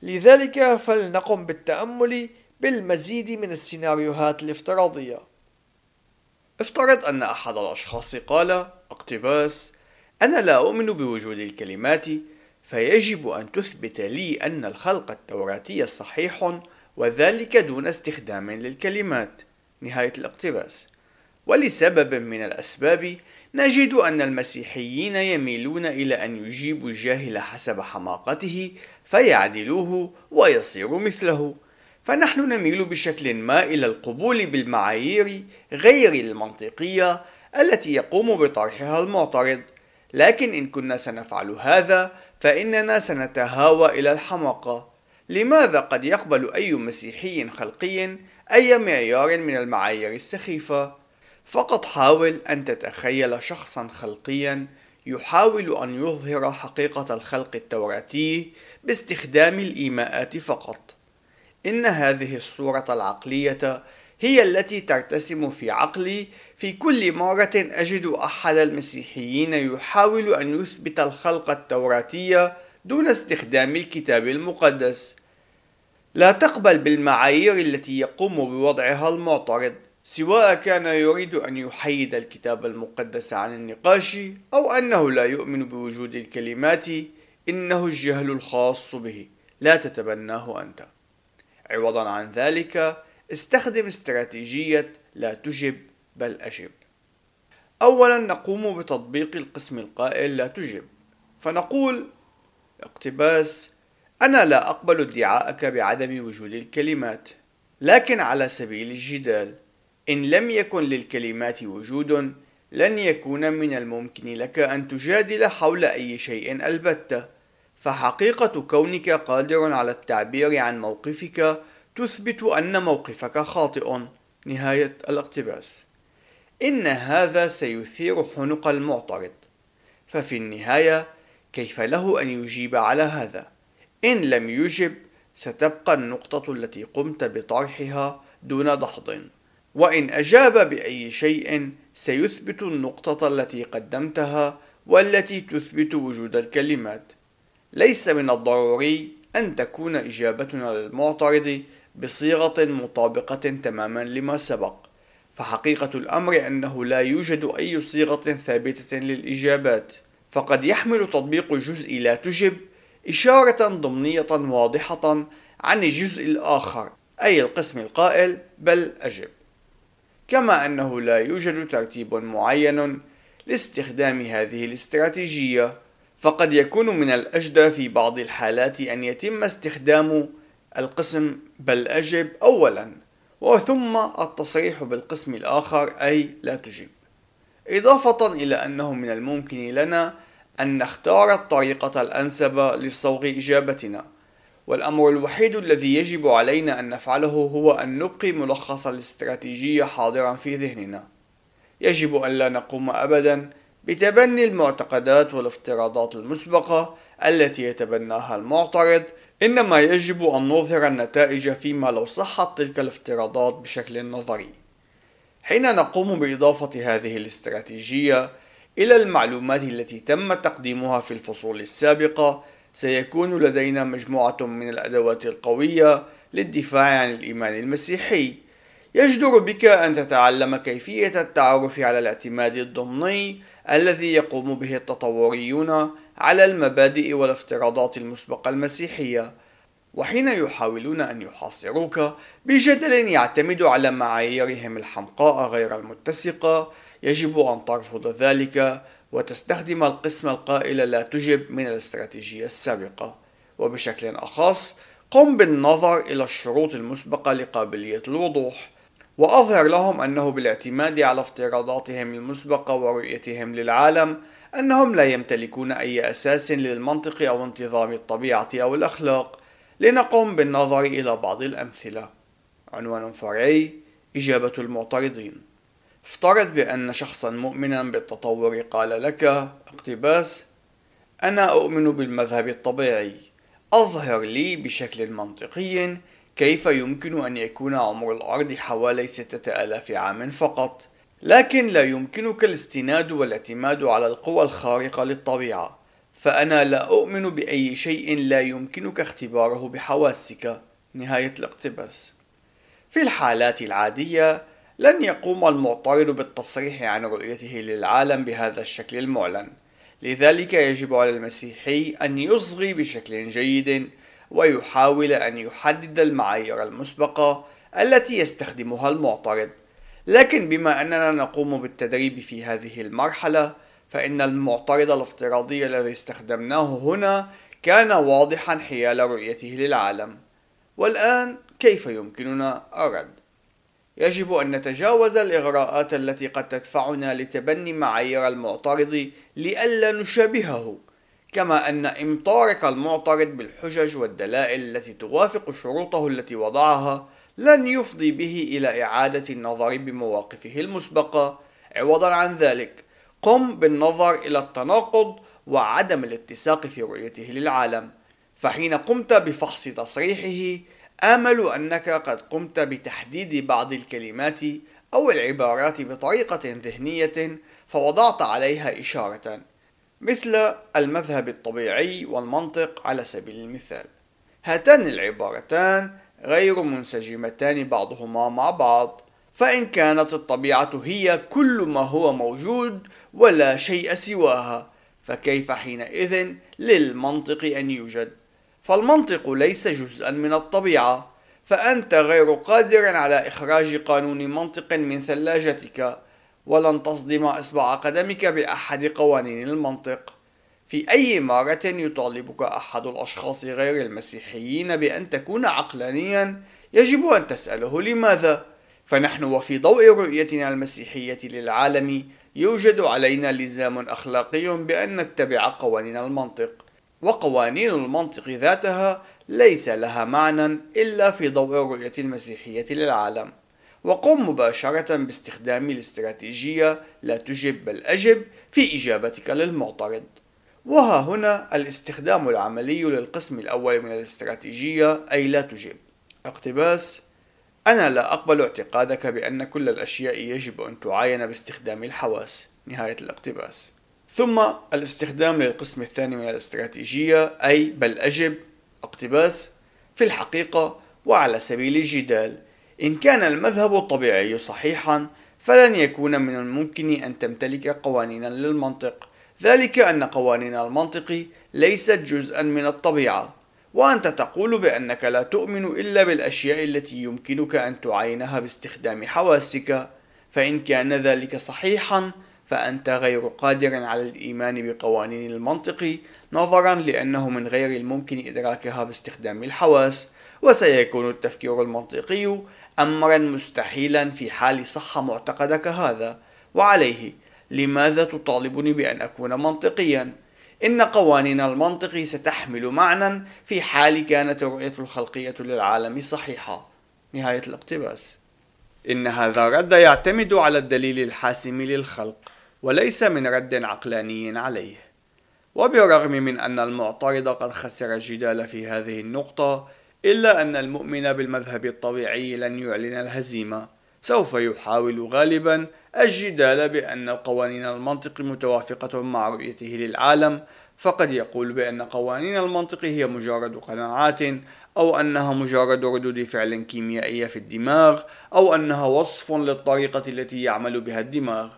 لذلك فلنقم بالتأمل بالمزيد من السيناريوهات الافتراضية. افترض أن أحد الأشخاص قال اقتباس أنا لا أؤمن بوجود الكلمات فيجب أن تثبت لي أن الخلق التوراتي صحيح وذلك دون استخدام للكلمات. نهاية الاقتباس. ولسبب من الأسباب نجد أن المسيحيين يميلون إلى أن يجيبوا الجاهل حسب حماقته فيعدلوه ويصير مثله. فنحن نميل بشكل ما إلى القبول بالمعايير غير المنطقية التي يقوم بطرحها المعترض. لكن إن كنا سنفعل هذا فإننا سنتهاوى إلى الحماقة. لماذا قد يقبل أي مسيحي خلقي أي معيار من المعايير السخيفة؟ فقط حاول أن تتخيل شخصا خلقيا يحاول أن يظهر حقيقة الخلق التوراتي باستخدام الإيماءات فقط. إن هذه الصورة العقلية هي التي ترتسم في عقلي في كل مرة أجد أحد المسيحيين يحاول أن يثبت الخلق التوراتي دون استخدام الكتاب المقدس. لا تقبل بالمعايير التي يقوم بوضعها المعترض سواء كان يريد أن يحيد الكتاب المقدس عن النقاش أو أنه لا يؤمن بوجود الكلمات إنه الجهل الخاص به. لا تتبناه أنت. عوضا عن ذلك استخدم استراتيجية لا تجب بل أجب. أولا نقوم بتطبيق القسم القائل لا تجب. فنقول اقتباس. أنا لا أقبل ادعاءك بعدم وجود الكلمات لكن على سبيل الجدال إن لم يكن للكلمات وجود لن يكون من الممكن لك أن تجادل حول أي شيء البتة. فحقيقة كونك قادر على التعبير عن موقفك تثبت أن موقفك خاطئ. نهاية الاقتباس. إن هذا سيثير حنق المعترض. ففي النهاية كيف له أن يجيب على هذا؟ إن لم يجب ستبقى النقطة التي قمت بطرحها دون دحض وإن أجاب بأي شيء سيثبت النقطة التي قدمتها والتي تثبت وجود الكلمات. ليس من الضروري أن تكون إجابتنا للمعترض بصيغة مطابقة تماما لما سبق. فحقيقة الأمر أنه لا يوجد أي صيغة ثابتة للإجابات. فقد يحمل تطبيق الجزء لا تجب إشارة ضمنية واضحة عن الجزء الآخر أي القسم القائل بل أجب. كما أنه لا يوجد ترتيب معين لاستخدام هذه الاستراتيجية فقد يكون من الأجدى في بعض الحالات أن يتم استخدام القسم بل أجب أولا وثم التصريح بالقسم الآخر أي لا تجب. إضافة إلى أنه من الممكن لنا أن نختار الطريقة الأنسب لصوغ إجابتنا والأمر الوحيد الذي يجب علينا أن نفعله هو أن نبقي ملخص الاستراتيجية حاضرا في ذهننا. يجب أن لا نقوم أبدا بتبني المعتقدات والافتراضات المسبقة التي يتبناها المعترض إنما يجب أن نظهر النتائج فيما لو صحت تلك الافتراضات بشكل نظري. حين نقوم بإضافة هذه الاستراتيجية إلى المعلومات التي تم تقديمها في الفصول السابقة سيكون لدينا مجموعة من الأدوات القوية للدفاع عن الإيمان المسيحي. يجدر بك أن تتعلم كيفية التعرف على الاعتماد الضمني الذي يقوم به التطوريون على المبادئ والافتراضات المسبقة المسيحية. وحين يحاولون أن يحاصروك بجدل يعتمد على معاييرهم الحمقاء غير المتسقة. يجب أن ترفض ذلك وتستخدم القسم القائل لا تجب من الاستراتيجية السابقة. وبشكل أخص قم بالنظر إلى الشروط المسبقة لقابلية الوضوح وأظهر لهم أنه بالاعتماد على افتراضاتهم المسبقة ورؤيتهم للعالم أنهم لا يمتلكون أي أساس للمنطق أو انتظام الطبيعة أو الأخلاق. لنقوم بالنظر إلى بعض الأمثلة. عنوان فرعي إجابة المعترضين. افترض بأن شخصا مؤمنا بالتطور قال لك اقتباس أنا أؤمن بالمذهب الطبيعي. أظهر لي بشكل منطقي كيف يمكن أن يكون عمر الأرض حوالي ستة آلاف عام فقط. لكن لا يمكنك الاستناد والاعتماد على القوى الخارقة للطبيعة. فأنا لا أؤمن بأي شيء لا يمكنك اختباره بحواسك. نهاية الاقتباس. في الحالات العادية لن يقوم المعترض بالتصريح عن رؤيته للعالم بهذا الشكل المعلن. لذلك يجب على المسيحي أن يصغي بشكل جيد ويحاول أن يحدد المعايير المسبقة التي يستخدمها المعترض. لكن بما أننا نقوم بالتدريب في هذه المرحلة فإن المعترض الافتراضي الذي استخدمناه هنا كان واضحا حيال رؤيته للعالم والآن كيف يمكننا الرد؟ يجب أن نتجاوز الإغراءات التي قد تدفعنا لتبني معايير المعترض لئلا نشابهه كما أن إمطارك المعترض بالحجج والدلائل التي توافق شروطه التي وضعها لن يفضي به إلى إعادة النظر بمواقفه المسبقة عوضا عن ذلك قم بالنظر إلى التناقض وعدم الاتساق في رؤيته للعالم. فحين قمت بفحص تصريحه آمل أنك قد قمت بتحديد بعض الكلمات أو العبارات بطريقة ذهنية فوضعت عليها إشارة مثل المذهب الطبيعي والمنطق على سبيل المثال. هاتان العبارتان غير منسجمتان بعضهما مع بعض. فإن كانت الطبيعة هي كل ما هو موجود ولا شيء سواها فكيف حينئذ للمنطق أن يوجد فالمنطق ليس جزءا من الطبيعة فأنت غير قادر على إخراج قانون منطق من ثلاجتك ولن تصدم إصبع قدمك بأحد قوانين المنطق في أي مرة يطالبك أحد الأشخاص غير المسيحيين بأن تكون عقلانيا يجب أن تسأله لماذا؟ فنحن وفي ضوء رؤيتنا المسيحية للعالم يوجد علينا لزام أخلاقي بأن نتبع قوانين المنطق وقوانين المنطق ذاتها ليس لها معنى إلا في ضوء الرؤية المسيحية للعالم. وقم مباشرة باستخدام الاستراتيجية لا تجب بل أجب في إجابتك للمعترض. وها هنا الاستخدام العملي للقسم الأول من الاستراتيجية أي لا تجب اقتباس أنا لا أقبل اعتقادك بأن كل الأشياء يجب أن تعاين باستخدام الحواس. نهاية الاقتباس. ثم الاستخدام للقسم الثاني من الاستراتيجية أي بل أجب اقتباس في الحقيقة وعلى سبيل الجدال. إن كان المذهب الطبيعي صحيحا فلن يكون من الممكن أن تمتلك قوانين للمنطق. ذلك أن قوانين المنطق ليست جزءا من الطبيعة. وأنت تقول بأنك لا تؤمن إلا بالأشياء التي يمكنك أن تعاينها باستخدام حواسك فإن كان ذلك صحيحا فأنت غير قادر على الإيمان بقوانين المنطق نظرا لأنه من غير الممكن إدراكها باستخدام الحواس وسيكون التفكير المنطقي أمرا مستحيلا في حال صح معتقدك هذا وعليه لماذا تطالبني بأن أكون منطقيا؟ إن قوانين المنطق ستحمل معنى في حال كانت الرؤية الخلقية للعالم صحيحة. نهاية الاقتباس. إن هذا الرد يعتمد على الدليل الحاسم للخلق وليس من رد عقلاني عليه. وبالرغم من أن المعترض قد خسر الجدال في هذه النقطة إلا أن المؤمن بالمذهب الطبيعي لن يعلن الهزيمة. سوف يحاول غالبا الجدال بأن قوانين المنطق متوافقة مع رؤيته للعالم فقد يقول بأن قوانين المنطق هي مجرد قناعات أو أنها مجرد ردود فعل كيميائية في الدماغ أو أنها وصف للطريقة التي يعمل بها الدماغ.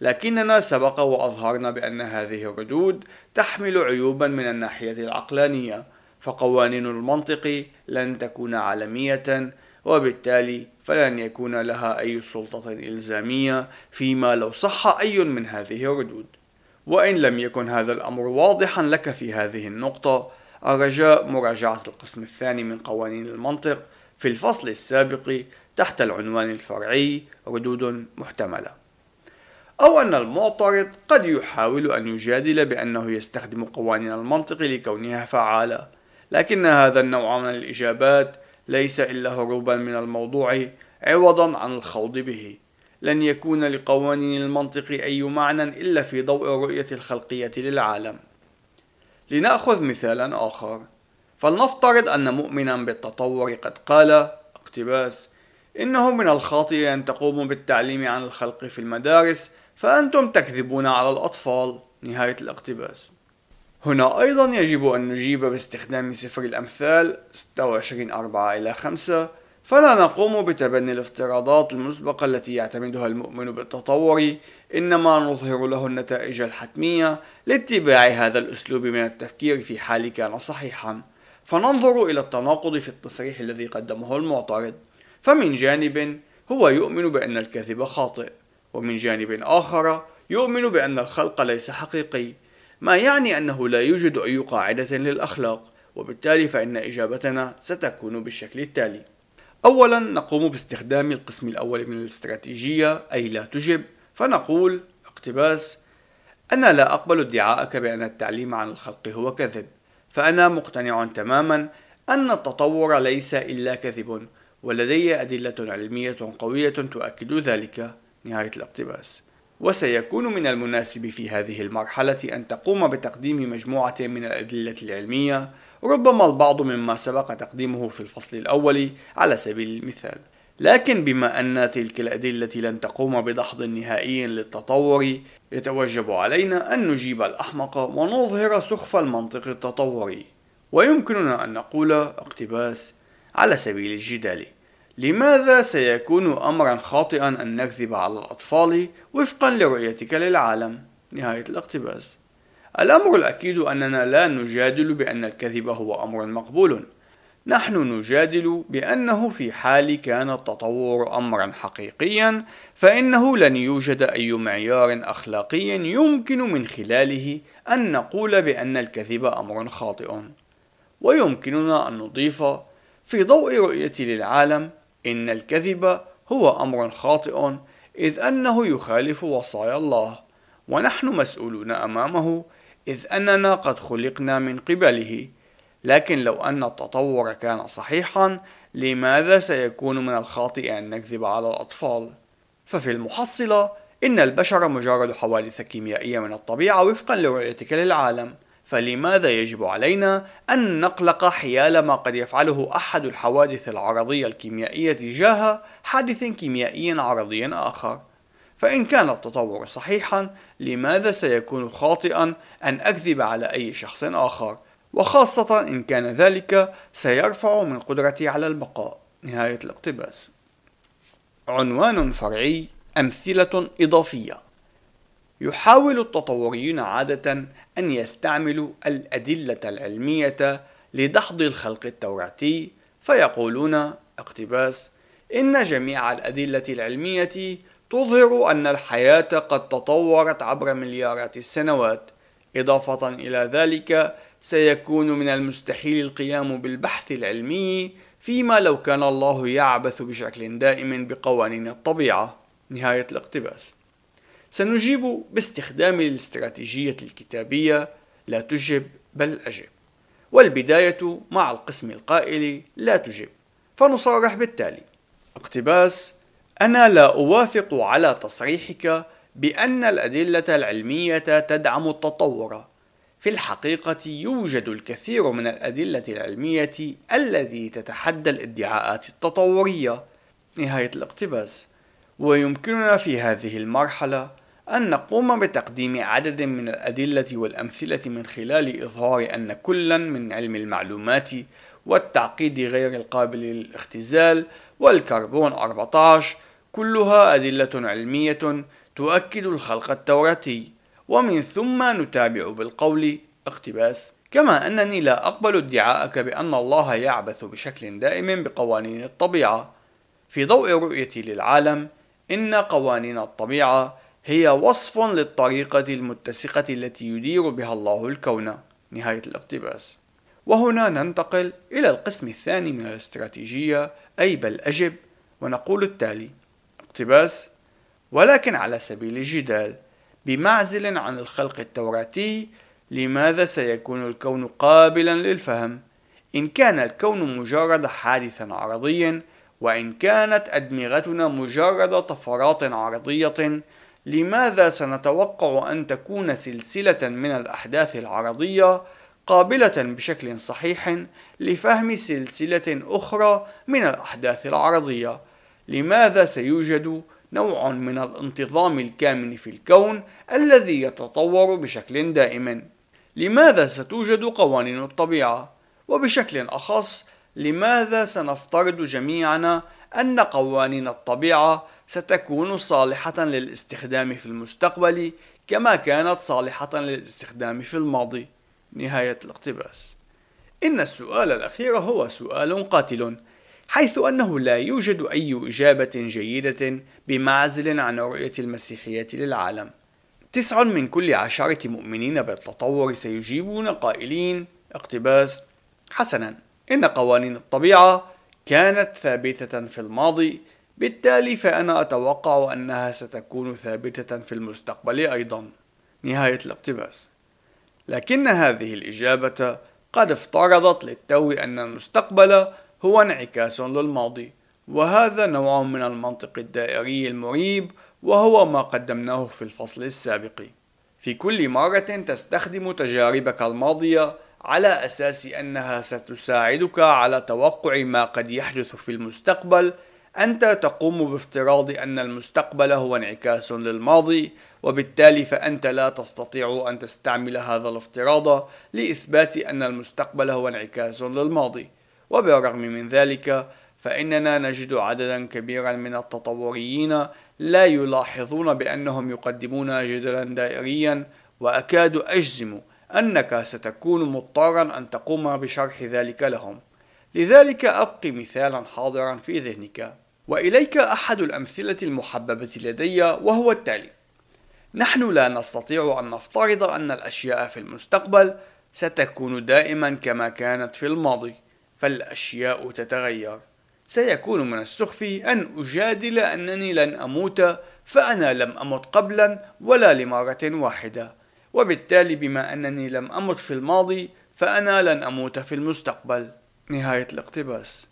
لكننا سبق وأظهرنا بأن هذه الردود تحمل عيوبا من الناحية العقلانية فقوانين المنطق لن تكون عالمية وبالتالي فلن يكون لها أي سلطة إلزامية فيما لو صح أي من هذه الردود. وإن لم يكن هذا الأمر واضحا لك في هذه النقطة الرجاء مراجعة القسم الثاني من قوانين المنطق في الفصل السابق تحت العنوان الفرعي ردود محتملة. أو أن المعترض قد يحاول أن يجادل بأنه يستخدم قوانين المنطق لكونها فعالة لكن هذا النوع من الإجابات ليس إلا هروبا من الموضوع عوضا عن الخوض به. لن يكون لقوانين المنطق أي معنى إلا في ضوء الرؤية الخلقية للعالم. لنأخذ مثالا آخر. فلنفترض أن مؤمنا بالتطور قد قال اقتباس إنه من الخاطئ أن تقوموا بالتعليم عن الخلق في المدارس فأنتم تكذبون على الأطفال. نهاية الاقتباس. هنا أيضا يجب أن نجيب باستخدام سفر الأمثال 26 4 إلى 5 فلا نقوم بتبني الافتراضات المسبقة التي يعتمدها المؤمن بالتطور إنما نظهر له النتائج الحتمية لاتباع هذا الأسلوب من التفكير في حال كان صحيحا. فننظر إلى التناقض في التصريح الذي قدمه المعترض. فمن جانب هو يؤمن بأن الكذب خاطئ ومن جانب آخر يؤمن بأن الخلق ليس حقيقي. ما يعني أنه لا يوجد أي قاعدة للأخلاق وبالتالي فإن إجابتنا ستكون بالشكل التالي. أولا نقوم باستخدام القسم الأول من الاستراتيجية أي لا تجب. فنقول اقتباس أنا لا أقبل ادعاءك بأن التعليم عن الخلق هو كذب. فأنا مقتنع تماما أن التطور ليس إلا كذب ولدي أدلة علمية قوية تؤكد ذلك. نهاية الاقتباس. وسيكون من المناسب في هذه المرحلة أن تقوم بتقديم مجموعة من الأدلة العلمية ربما البعض مما سبق تقديمه في الفصل الأول على سبيل المثال. لكن بما أن تلك الأدلة لن تقوم بدحض نهائي للتطور يتوجب علينا أن نجيب الأحمق ونظهر سخف المنطق التطوري. ويمكننا أن نقول اقتباس على سبيل الجدال. لماذا سيكون أمرا خاطئا أن نكذب على الأطفال وفقا لرؤيتك للعالم؟ نهاية الاقتباس. الأمر الأكيد أننا لا نجادل بأن الكذب هو أمر مقبول. نحن نجادل بأنه في حال كان التطور أمرا حقيقيا فإنه لن يوجد أي معيار أخلاقي يمكن من خلاله أن نقول بأن الكذب أمر خاطئ. ويمكننا أن نضيف في ضوء رؤيتي للعالم إن الكذب هو أمر خاطئ إذ أنه يخالف وصايا الله ونحن مسؤولون أمامه إذ أننا قد خلقنا من قبله لكن لو أن التطور كان صحيحا لماذا سيكون من الخاطئ أن نكذب على الأطفال؟ ففي المحصلة إن البشر مجرد حوادث كيميائية من الطبيعة وفقا لرؤيتك للعالم فلماذا يجب علينا أن نقلق حيال ما قد يفعله أحد الحوادث العرضية الكيميائية تجاه حادث كيميائي عرضي آخر؟ فإن كان التطور صحيحا لماذا سيكون خاطئا أن أكذب على أي شخص آخر؟ وخاصة إن كان ذلك سيرفع من قدرتي على البقاء نهاية الاقتباس عنوان فرعي أمثلة إضافية يحاول التطوريون عادة أن يستعملوا الأدلة العلمية لدحض الخلق التوراتي فيقولون اقتباس إن جميع الأدلة العلمية تظهر أن الحياة قد تطورت عبر مليارات السنوات. إضافة إلى ذلك سيكون من المستحيل القيام بالبحث العلمي فيما لو كان الله يعبث بشكل دائم بقوانين الطبيعة. نهاية الاقتباس. سنجيب باستخدام الاستراتيجية الكتابية لا تجب بل أجب. والبداية مع القسم القائل لا تجب. فنصرح بالتالي. اقتباس أنا لا أوافق على تصريحك بأن الأدلة العلمية تدعم التطور. في الحقيقة يوجد الكثير من الأدلة العلمية التي تتحدى الادعاءات التطورية. نهاية الاقتباس. ويمكننا في هذه المرحلة أن نقوم بتقديم عدد من الأدلة والأمثلة من خلال إظهار أن كلا من علم المعلومات والتعقيد غير القابل للاختزال والكربون 14 كلها أدلة علمية تؤكد الخلق التوراتي. ومن ثم نتابع بالقول اقتباس. كما أنني لا أقبل ادعاءك بأن الله يعبث بشكل دائم بقوانين الطبيعة. في ضوء رؤيتي للعالم إن قوانين الطبيعة هي وصف للطريقة المتسقة التي يدير بها الله الكون. نهاية الاقتباس. وهنا ننتقل إلى القسم الثاني من الاستراتيجية أي بل أجب ونقول التالي اقتباس. ولكن على سبيل الجدال بمعزل عن الخلق التوراتي لماذا سيكون الكون قابلا للفهم؟ إن كان الكون مجرد حادث عرضي وإن كانت أدمغتنا مجرد طفرات عرضية لماذا سنتوقع أن تكون سلسلة من الأحداث العرضية قابلة بشكل صحيح لفهم سلسلة أخرى من الأحداث العرضية؟ لماذا سيوجد نوع من الانتظام الكامن في الكون الذي يتطور بشكل دائم لماذا ستوجد قوانين الطبيعة وبشكل أخص لماذا سنفترض جميعنا أن قوانين الطبيعة ستكون صالحة للاستخدام في المستقبل كما كانت صالحة للاستخدام في الماضي. نهاية الاقتباس. إن السؤال الأخير هو سؤال قاتل حيث أنه لا يوجد أي إجابة جيدة بمعزل عن رؤية المسيحية للعالم. تسع من كل عشرة مؤمنين بالتطور سيجيبون قائلين اقتباس حسنا إن قوانين الطبيعة كانت ثابتة في الماضي بالتالي فأنا أتوقع أنها ستكون ثابتة في المستقبل أيضا. نهاية الاقتباس. لكن هذه الإجابة قد افترضت للتو أن المستقبل هو انعكاس للماضي وهذا نوع من المنطق الدائري المريب وهو ما قدمناه في الفصل السابق. في كل مرة تستخدم تجاربك الماضية على أساس أنها ستساعدك على توقع ما قد يحدث في المستقبل أنت تقوم بافتراض أن المستقبل هو انعكاس للماضي وبالتالي فأنت لا تستطيع أن تستعمل هذا الافتراض لإثبات أن المستقبل هو انعكاس للماضي. وبالرغم من ذلك فإننا نجد عددا كبيرا من التطوريين لا يلاحظون بأنهم يقدمون جدلا دائريا وأكاد أجزم أنك ستكون مضطرا أن تقوم بشرح ذلك لهم. لذلك أبقي مثالا حاضرا في ذهنك وإليك أحد الأمثلة المحببة لدي وهو التالي. نحن لا نستطيع أن نفترض أن الأشياء في المستقبل ستكون دائما كما كانت في الماضي فالأشياء تتغير. سيكون من السخف أن أجادل أنني لن أموت فأنا لم أمت قبلا ولا لمرة واحدة. وبالتالي بما أنني لم أمت في الماضي فأنا لن أموت في المستقبل. نهاية الاقتباس.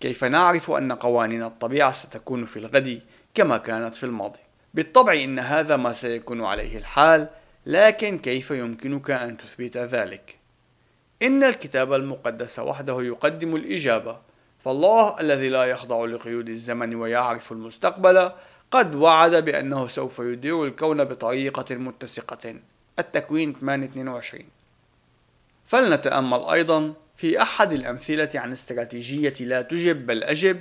كيف نعرف أن قوانين الطبيعة ستكون في الغد كما كانت في الماضي؟ بالطبع إن هذا ما سيكون عليه الحال لكن كيف يمكنك أن تثبت ذلك؟ إن الكتاب المقدس وحده يقدم الإجابة. فالله الذي لا يخضع لقيود الزمن ويعرف المستقبل قد وعد بأنه سوف يدير الكون بطريقة متسقة. التكوين 822 فلنتأمل أيضا في أحد الأمثلة عن استراتيجية لا تجب بل أجب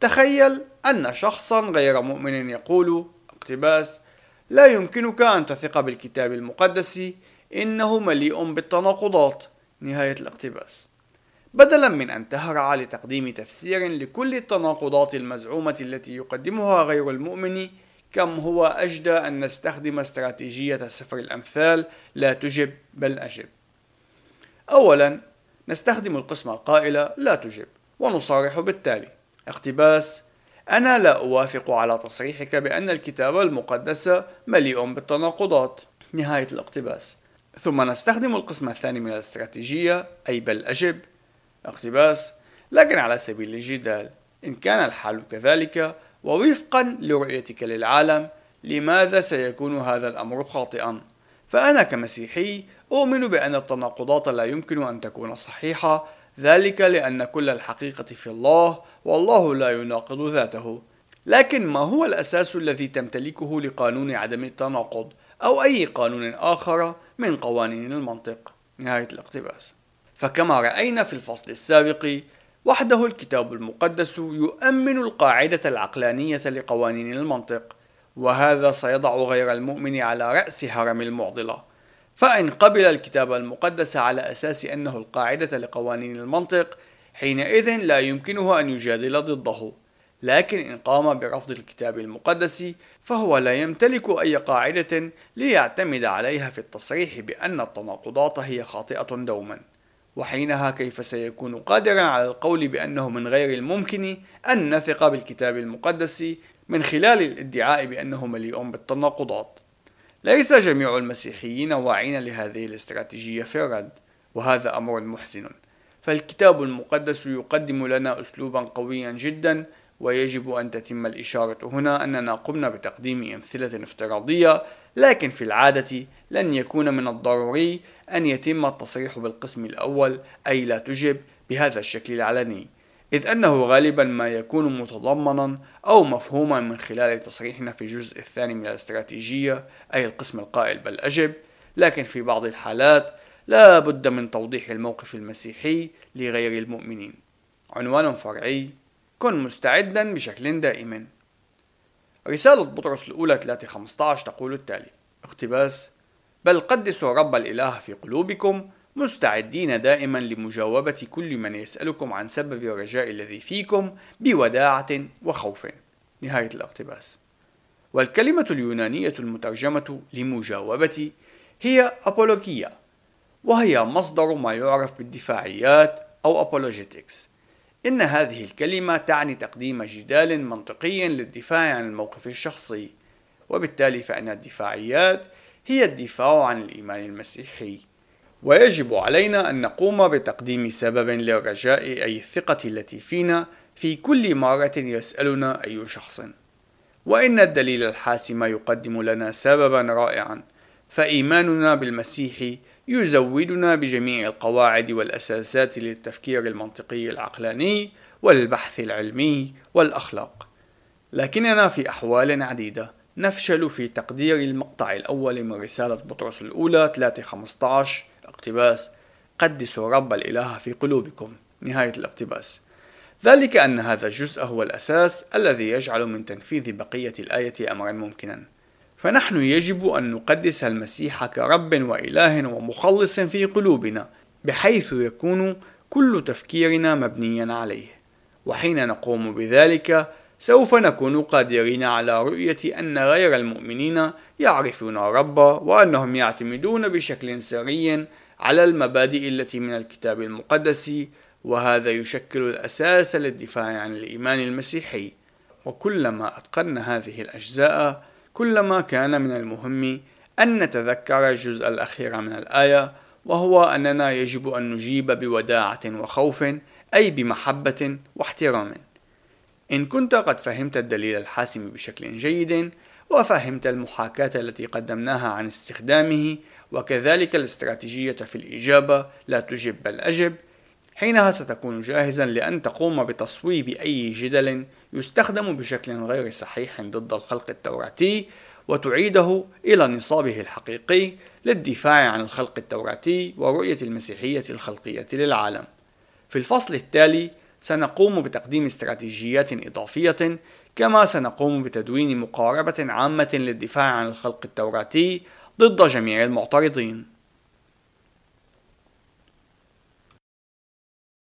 تخيل أن شخصا غير مؤمن يقول اقتباس لا يمكنك أن تثق بالكتاب المقدس إنه مليء بالتناقضات. نهاية الاقتباس. بدلا من أن تهرع لتقديم تفسير لكل التناقضات المزعومة التي يقدمها غير المؤمن كم هو أجدى أن نستخدم استراتيجية سفر الأمثال لا تجب بل أجب. أولا نستخدم القسمة القائلة لا تجب ونصارح بالتالي. اقتباس أنا لا أوافق على تصريحك بأن الكتاب المقدس مليء بالتناقضات. نهاية الاقتباس. ثم نستخدم القسم الثاني من الاستراتيجية أي بل أجب. اقتباس لكن على سبيل الجدال إن كان الحال كذلك ووفقا لرؤيتك للعالم لماذا سيكون هذا الأمر خاطئا؟ فأنا كمسيحي أؤمن بأن التناقضات لا يمكن أن تكون صحيحة ذلك لأن كل الحقيقة في الله والله لا يناقض ذاته. لكن ما هو الأساس الذي تمتلكه لقانون عدم التناقض أو أي قانون آخر من قوانين المنطق؟ نهاية الاقتباس. فكما رأينا في الفصل السابق وحده الكتاب المقدس يؤمن القاعدة العقلانية لقوانين المنطق وهذا سيضع غير المؤمن على رأس هرم المعضلة. فإن قبل الكتاب المقدس على أساس أنه القاعدة لقوانين المنطق حينئذ لا يمكنه أن يجادل ضده. لكن إن قام برفض الكتاب المقدس فهو لا يمتلك أي قاعدة ليعتمد عليها في التصريح بأن التناقضات هي خاطئة دوما. وحينها كيف سيكون قادرا على القول بأنه من غير الممكن أن نثق بالكتاب المقدس من خلال الادعاء بأنه مليء بالتناقضات. ليس جميع المسيحيين واعين لهذه الاستراتيجية في الرد وهذا أمر محزن. فالكتاب المقدس يقدم لنا أسلوبا قويا جدا ويجب أن تتم الإشارة هنا أننا قمنا بتقديم أمثلة افتراضية لكن في العادة لن يكون من الضروري أن يتم التصريح بالقسم الأول أي لا تجب بهذا الشكل العلني. إذ أنه غالبا ما يكون متضمنا أو مفهوما من خلال تصريحنا في الجزء الثاني من الاستراتيجية أي القسم القائل بل أجب. لكن في بعض الحالات لا بد من توضيح الموقف المسيحي لغير المؤمنين. عنوان فرعي كن مستعدا بشكل دائم رسالة بطرس الأولى 3:15 تقول التالي اقتباس بل قدسوا رب الإله في قلوبكم مستعدين دائما لمجاوبة كل من يسألكم عن سبب الرجاء الذي فيكم بوداعة وخوف. نهاية الاقتباس. والكلمة اليونانية المترجمة لمجاوبة هي أبولوجيا وهي مصدر ما يعرف بالدفاعيات أو أبولوجيتكس إن هذه الكلمة تعني تقديم جدال منطقي للدفاع عن الموقف الشخصي وبالتالي فإن الدفاعيات هي الدفاع عن الإيمان المسيحي. ويجب علينا أن نقوم بتقديم سبب للرجاء أي الثقة التي فينا في كل مرة يسألنا أي شخص. وإن الدليل الحاسم يقدم لنا سببا رائعا فإيماننا بالمسيح يزودنا بجميع القواعد والأساسات للتفكير المنطقي العقلاني والبحث العلمي والأخلاق. لكننا في أحوال عديدة نفشل في تقدير المقطع الأول من رسالة بطرس الأولى 3.15 اقتباس قدسوا رب الإله في قلوبكم. نهاية الاقتباس. ذلك أن هذا الجزء هو الأساس الذي يجعل من تنفيذ بقية الآية أمرا ممكنا. فنحن يجب أن نقدس المسيح كرب وإله ومخلص في قلوبنا بحيث يكون كل تفكيرنا مبنيا عليه. وحين نقوم بذلك سوف نكون قادرين على رؤية أن غير المؤمنين يعرفون الرب وأنهم يعتمدون بشكل سري على المبادئ التي من الكتاب المقدس وهذا يشكل الأساس للدفاع عن الإيمان المسيحي. وكلما أتقنا هذه الأجزاء كلما كان من المهم أن نتذكر الجزء الأخير من الآية وهو أننا يجب أن نجيب بوداعة وخوف أي بمحبة واحترام. إن كنت قد فهمت الدليل الحاسم بشكل جيد وفهمت المحاكاة التي قدمناها عن استخدامه وكذلك الاستراتيجية في الإجابة لا تجب بل أجب حينها ستكون جاهزا لأن تقوم بتصويب أي جدل يستخدم بشكل غير صحيح ضد الخلق التوراتي وتعيده إلى نصابه الحقيقي للدفاع عن الخلق التوراتي ورؤية المسيحية الخلقية للعالم. في الفصل التالي سنقوم بتقديم استراتيجيات إضافية كما سنقوم بتدوين مقاربة عامة للدفاع عن الخلق التوراتي ضد جميع المعترضين.